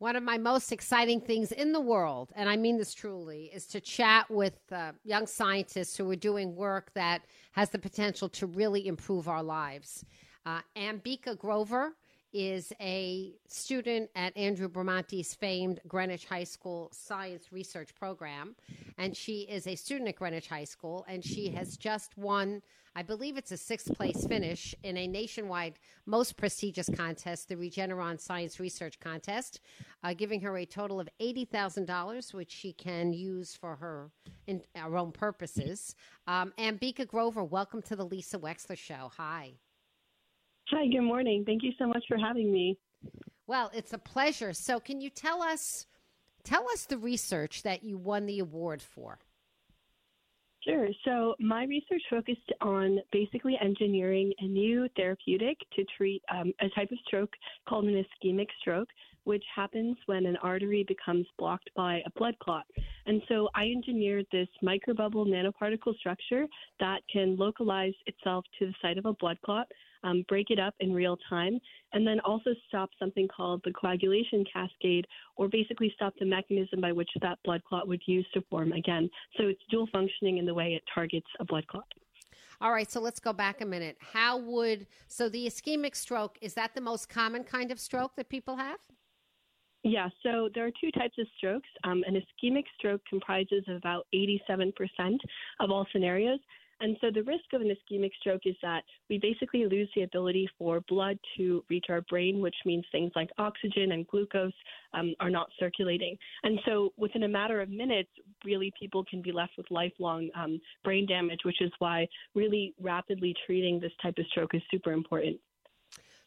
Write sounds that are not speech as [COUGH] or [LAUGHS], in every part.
One of my most exciting things in the world, and I mean this truly, is to chat with uh, young scientists who are doing work that has the potential to really improve our lives. Uh, Ambika Grover is a student at Andrew Bramante's famed Greenwich High School Science Research Program. And she is a student at Greenwich High School, and she has just won, I believe it's a sixth place finish in a nationwide most prestigious contest, the Regeneron Science Research Contest, uh, giving her a total of $80,000, which she can use for her, in, her own purposes. Um, Ambika Grover, welcome to the Lisa Wexler Show. Hi. Hi, good morning. Thank you so much for having me. Well, it's a pleasure. So, can you tell us tell us the research that you won the award for? Sure. So, my research focused on basically engineering a new therapeutic to treat um, a type of stroke called an ischemic stroke, which happens when an artery becomes blocked by a blood clot. And so, I engineered this microbubble nanoparticle structure that can localize itself to the site of a blood clot um, break it up in real time, and then also stop something called the coagulation cascade, or basically stop the mechanism by which that blood clot would use to form again. So it's dual functioning in the way it targets a blood clot. All right, so let's go back a minute. How would so the ischemic stroke is that the most common kind of stroke that people have? Yeah, so there are two types of strokes. Um, an ischemic stroke comprises about 87% of all scenarios, and so the risk of an ischemic stroke is that we basically lose the ability for blood to reach our brain, which means things like oxygen and glucose um, are not circulating. And so within a matter of minutes, really people can be left with lifelong um, brain damage, which is why really rapidly treating this type of stroke is super important.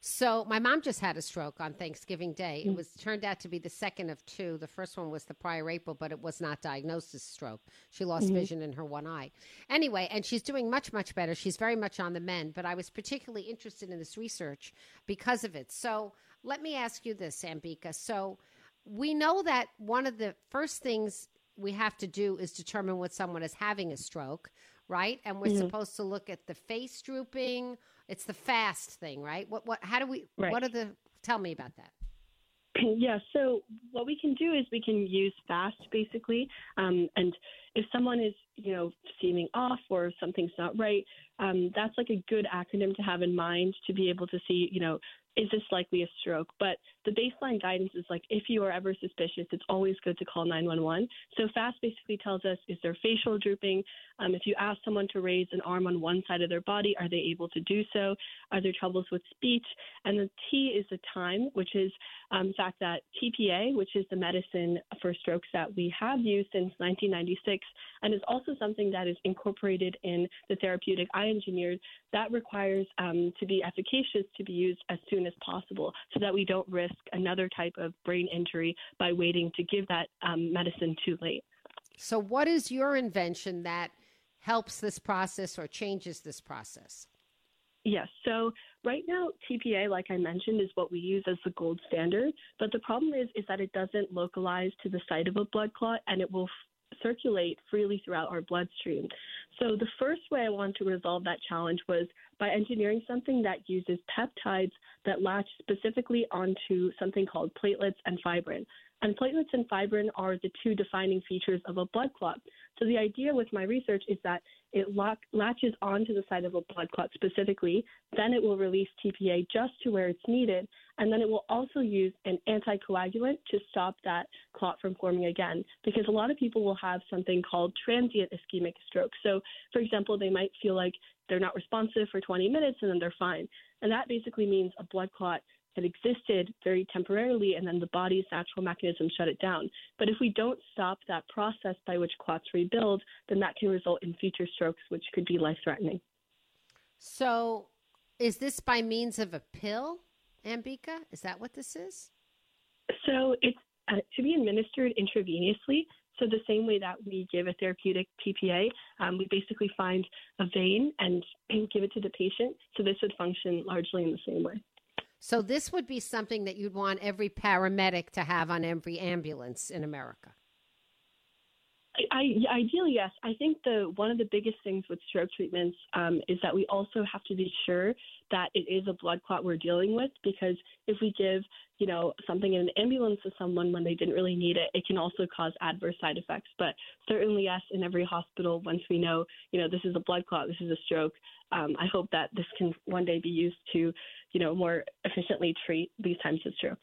So my mom just had a stroke on Thanksgiving Day. It was turned out to be the second of two. The first one was the prior April, but it was not diagnosed as stroke. She lost Mhm. vision in her one eye. Anyway, and she's doing much much better. She's very much on the mend. But I was particularly interested in this research because of it. So let me ask you this, Ambika. So we know that one of the first things we have to do is determine what someone is having a stroke, right? And we're Mhm. supposed to look at the face drooping. It's the fast thing, right? What what how do we Right. what are the tell me about that? [CLEARS THROAT] Yeah, so what we can do is we can use FAST basically. Um, and if someone is, you know, seeming off or something's not right, um, that's like a good acronym to have in mind to be able to see, you know, is this likely a stroke? But the baseline guidance is like if you are ever suspicious, it's always good to call 911. So FAST basically tells us is there facial drooping? Um, if you ask someone to raise an arm on one side of their body, are they able to do so? Are there troubles with speech? And the T is the time, which is um, the fact that TPA, which is the medicine for strokes that we have used since 1996, and is also something that is incorporated in the therapeutic I engineered, that requires um, to be efficacious to be used as soon as possible so that we don't risk another type of brain injury by waiting to give that um, medicine too late. So, what is your invention that helps this process or changes this process? Yes. So right now, TPA, like I mentioned, is what we use as the gold standard. But the problem is, is that it doesn't localize to the site of a blood clot, and it will circulate freely throughout our bloodstream. So the first way I wanted to resolve that challenge was by engineering something that uses peptides that latch specifically onto something called platelets and fibrin. And platelets and fibrin are the two defining features of a blood clot. So the idea with my research is that it lock, latches onto the site of a blood clot specifically, then it will release TPA just to where it's needed, and then it will also use an anticoagulant to stop that clot from forming again. Because a lot of people will have something called transient ischemic stroke. So, for example, they might feel like they're not responsive for 20 minutes and then they're fine. And that basically means a blood clot had existed very temporarily and then the body's natural mechanism shut it down. But if we don't stop that process by which clots rebuild, then that can result in future strokes, which could be life threatening. So, is this by means of a pill, Ambika? Is that what this is? So, it's uh, to be administered intravenously. So, the same way that we give a therapeutic TPA, um, we basically find a vein and [CLEARS THROAT] give it to the patient. So, this would function largely in the same way. So this would be something that you'd want every paramedic to have on every ambulance in America. I, ideally, yes. I think the one of the biggest things with stroke treatments um, is that we also have to be sure that it is a blood clot we're dealing with. Because if we give, you know, something in an ambulance to someone when they didn't really need it, it can also cause adverse side effects. But certainly, yes, in every hospital, once we know, you know, this is a blood clot, this is a stroke, um, I hope that this can one day be used to, you know, more efficiently treat these types of strokes.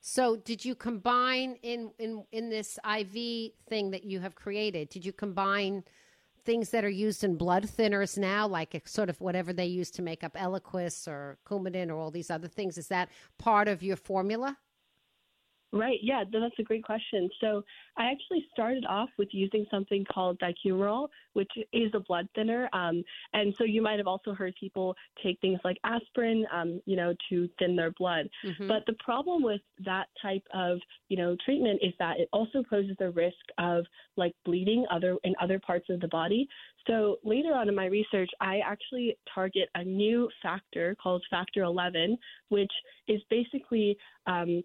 So, did you combine in in in this IV thing that you have created? Did you combine things that are used in blood thinners now, like sort of whatever they use to make up Eliquis or Coumadin or all these other things? Is that part of your formula? Right. Yeah, that's a great question. So I actually started off with using something called dicumarol, which is a blood thinner. Um, and so you might have also heard people take things like aspirin, um, you know, to thin their blood. Mm-hmm. But the problem with that type of, you know, treatment is that it also poses a risk of like bleeding other in other parts of the body. So later on in my research, I actually target a new factor called factor 11, which is basically um,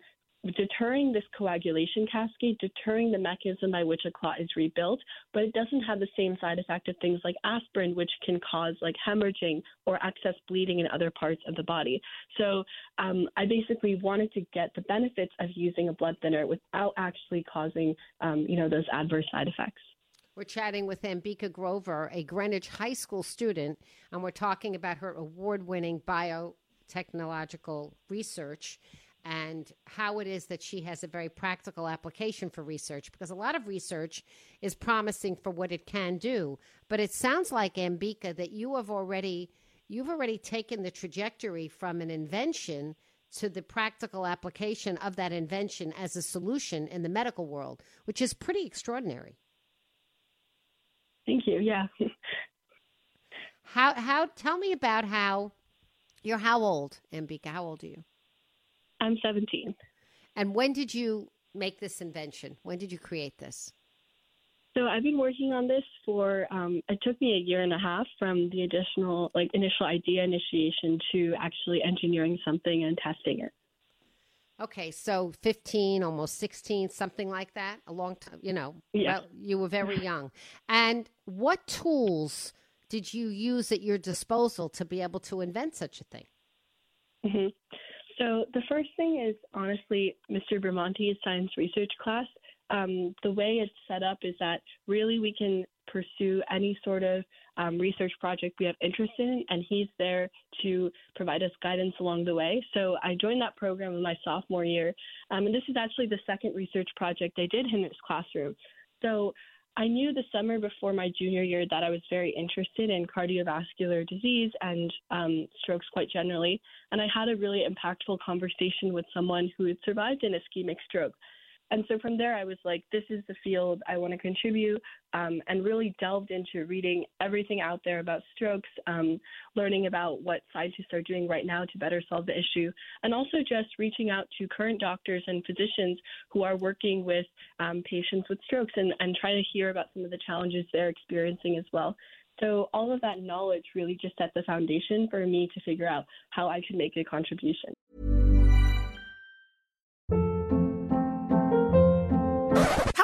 deterring this coagulation cascade, deterring the mechanism by which a clot is rebuilt, but it doesn't have the same side effect of things like aspirin, which can cause like hemorrhaging or excess bleeding in other parts of the body. So um, I basically wanted to get the benefits of using a blood thinner without actually causing, um, you know, those adverse side effects. We're chatting with Ambika Grover, a Greenwich High School student, and we're talking about her award winning biotechnological research and how it is that she has a very practical application for research because a lot of research is promising for what it can do. But it sounds like ambika that you have already you've already taken the trajectory from an invention to the practical application of that invention as a solution in the medical world which is pretty extraordinary. Thank you. Yeah. How how tell me about how you're how old ambika? How old are you I'm 17. And when did you make this invention? When did you create this? So I've been working on this for um, it took me a year and a half from the additional like initial idea initiation to actually engineering something and testing it. Okay, so 15, almost 16, something like that, a long time, you know. Yeah. Well, you were very young. And what tools did you use at your disposal to be able to invent such a thing? Mm-hmm. So the first thing is honestly Mr. Bramante's science research class. Um, the way it's set up is that really we can pursue any sort of um, research project we have interest in, and he's there to provide us guidance along the way. So I joined that program in my sophomore year, um, and this is actually the second research project I did in his classroom. So I knew the summer before my junior year that I was very interested in cardiovascular disease and um, strokes quite generally. And I had a really impactful conversation with someone who had survived an ischemic stroke. And so from there, I was like, this is the field I want to contribute, um, and really delved into reading everything out there about strokes, um, learning about what scientists are doing right now to better solve the issue, and also just reaching out to current doctors and physicians who are working with um, patients with strokes and, and trying to hear about some of the challenges they're experiencing as well. So all of that knowledge really just set the foundation for me to figure out how I could make a contribution.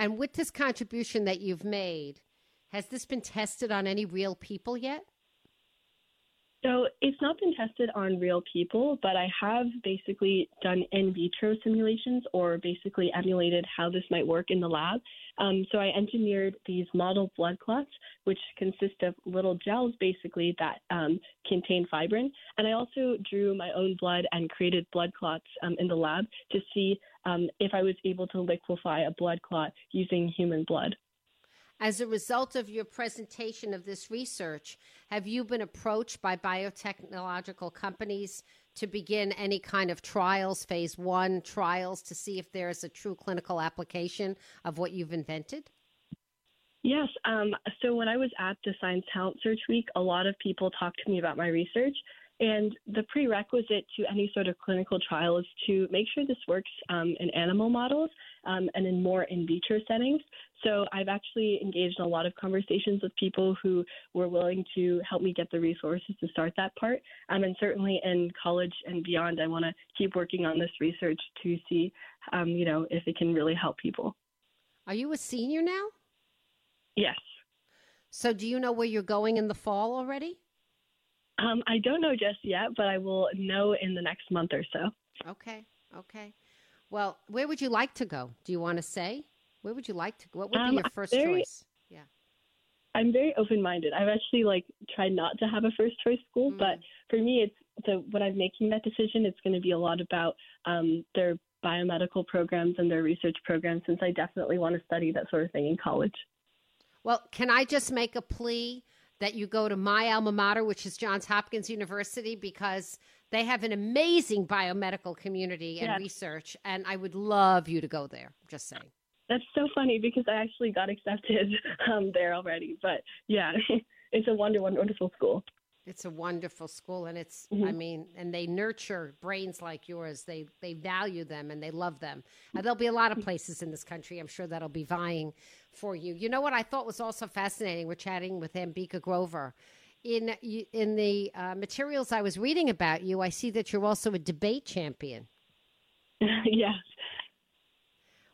And with this contribution that you've made, has this been tested on any real people yet? So it's not been tested on real people, but I have basically done in vitro simulations or basically emulated how this might work in the lab. Um, so I engineered these model blood clots, which consist of little gels basically that um, contain fibrin. And I also drew my own blood and created blood clots um, in the lab to see um, if I was able to liquefy a blood clot using human blood. As a result of your presentation of this research, have you been approached by biotechnological companies to begin any kind of trials, phase one trials, to see if there is a true clinical application of what you've invented? Yes. Um, so when I was at the Science Talent Search Week, a lot of people talked to me about my research. And the prerequisite to any sort of clinical trial is to make sure this works um, in animal models um, and in more in vitro settings. So I've actually engaged in a lot of conversations with people who were willing to help me get the resources to start that part. Um, and certainly in college and beyond, I want to keep working on this research to see, um, you know, if it can really help people. Are you a senior now? Yes. So do you know where you're going in the fall already? Um, I don't know just yet, but I will know in the next month or so. Okay. Okay. Well, where would you like to go? Do you want to say? Where would you like to go? What would be Um, your first very- choice? Yeah. I'm very open-minded. I've actually like tried not to have a first choice school, Mm. but for me, it's so when I'm making that decision, it's going to be a lot about um, their biomedical programs and their research programs, since I definitely want to study that sort of thing in college. Well, can I just make a plea that you go to my alma mater, which is Johns Hopkins University, because they have an amazing biomedical community and Yes. research, and I would love you to go there. Just saying. That's so funny because I actually got accepted [LAUGHS] um, there already. But yeah, [LAUGHS] it's a wonder, wonderful school. It's a wonderful school, and it's I Mhm. mean, and they nurture brains like yours. They they value them and they love them. And there'll be a lot of places in this country, I'm sure, that'll be vying for you. You know what I thought was also fascinating? We're chatting with Ambika Grover. In you- in the uh, materials I was reading about you, I see that you're also a debate champion. [LAUGHS] yes.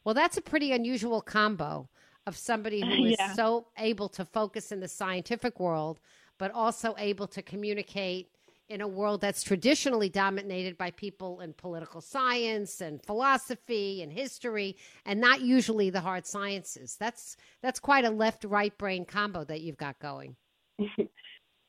Well, that's a pretty unusual combo of somebody who is Yeah. so able to focus in the scientific world, but also able to communicate in a world that's traditionally dominated by people in political science and philosophy and history and not usually the hard sciences. That's that's quite a left right brain combo that you've got going. [LAUGHS]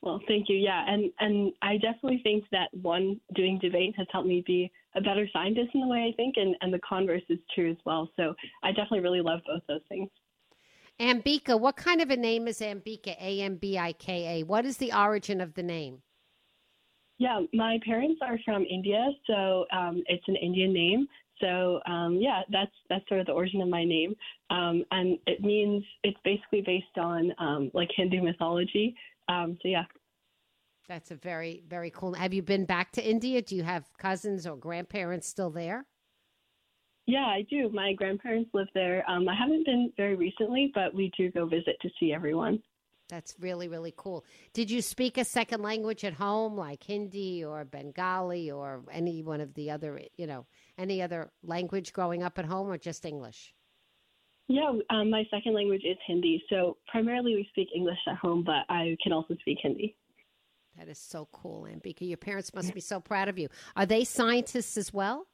Well, thank you. Yeah, and and I definitely think that one doing debate has helped me be a better scientist in the way I think, and and the converse is true as well. So I definitely really love both those things. Ambika, what kind of a name is Ambika? A M B I K A. What is the origin of the name? Yeah, my parents are from India, so um, it's an Indian name. So um, yeah, that's that's sort of the origin of my name, um, and it means it's basically based on um, like Hindu mythology. Um, so yeah, That's a very, very cool. Have you been back to India? Do you have cousins or grandparents still there? Yeah, I do. My grandparents live there. Um, I haven't been very recently, but we do go visit to see everyone. That's really, really cool. Did you speak a second language at home, like Hindi or Bengali or any one of the other, you know, any other language growing up at home, or just English? Yeah, um, my second language is Hindi. So primarily we speak English at home, but I can also speak Hindi. That is so cool, Ambika. Your parents must be so proud of you. Are they scientists as well?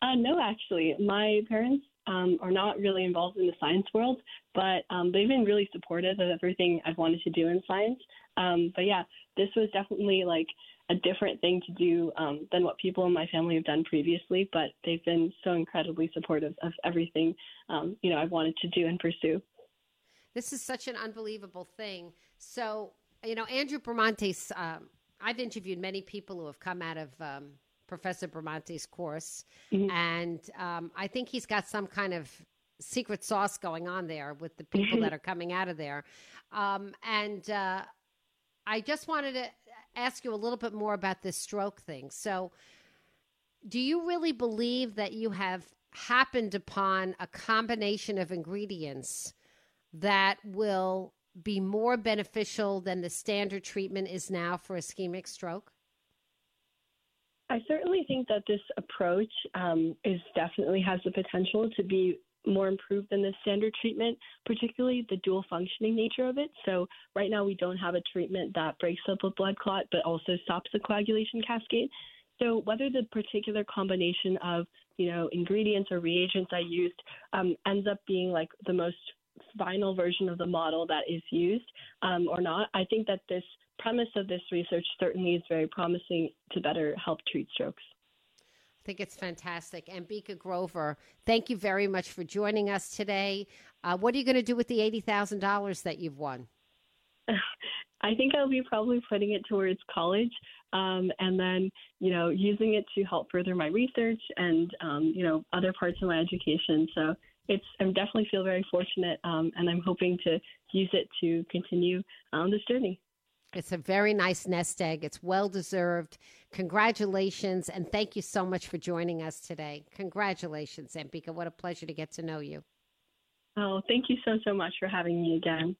Uh, no, actually. My parents um, are not really involved in the science world, but um, they've been really supportive of everything I've wanted to do in science. Um, but yeah, this was definitely like a different thing to do um, than what people in my family have done previously. But they've been so incredibly supportive of everything um, you know I've wanted to do and pursue. This is such an unbelievable thing. So you know, Andrew Bramante's. Um, I've interviewed many people who have come out of um, Professor Bramante's course, mm-hmm. and um, I think he's got some kind of secret sauce going on there with the [LAUGHS] people that are coming out of there. Um, and uh, I just wanted to ask you a little bit more about this stroke thing. So, do you really believe that you have happened upon a combination of ingredients that will be more beneficial than the standard treatment is now for ischemic stroke? I certainly think that this approach um, is definitely has the potential to be more improved than the standard treatment, particularly the dual functioning nature of it. So right now we don't have a treatment that breaks up a blood clot but also stops the coagulation cascade. So whether the particular combination of you know ingredients or reagents I used um, ends up being like the most final version of the model that is used um, or not, I think that this premise of this research certainly is very promising to better help treat strokes. I think it's fantastic. Ambika Grover, thank you very much for joining us today. Uh, what are you going to do with the $80,000 that you've won? [LAUGHS] I think I'll be probably putting it towards college um, and then, you know, using it to help further my research and, um, you know, other parts of my education. So it's I definitely feel very fortunate, um, and I'm hoping to use it to continue on this journey. It's a very nice nest egg. It's well deserved. Congratulations, and thank you so much for joining us today. Congratulations, Ambika. What a pleasure to get to know you. Oh, thank you so, so much for having me again.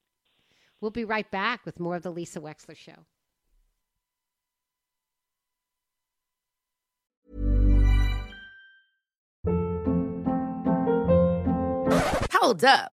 We'll be right back with more of the Lisa Wexler Show. Hold up.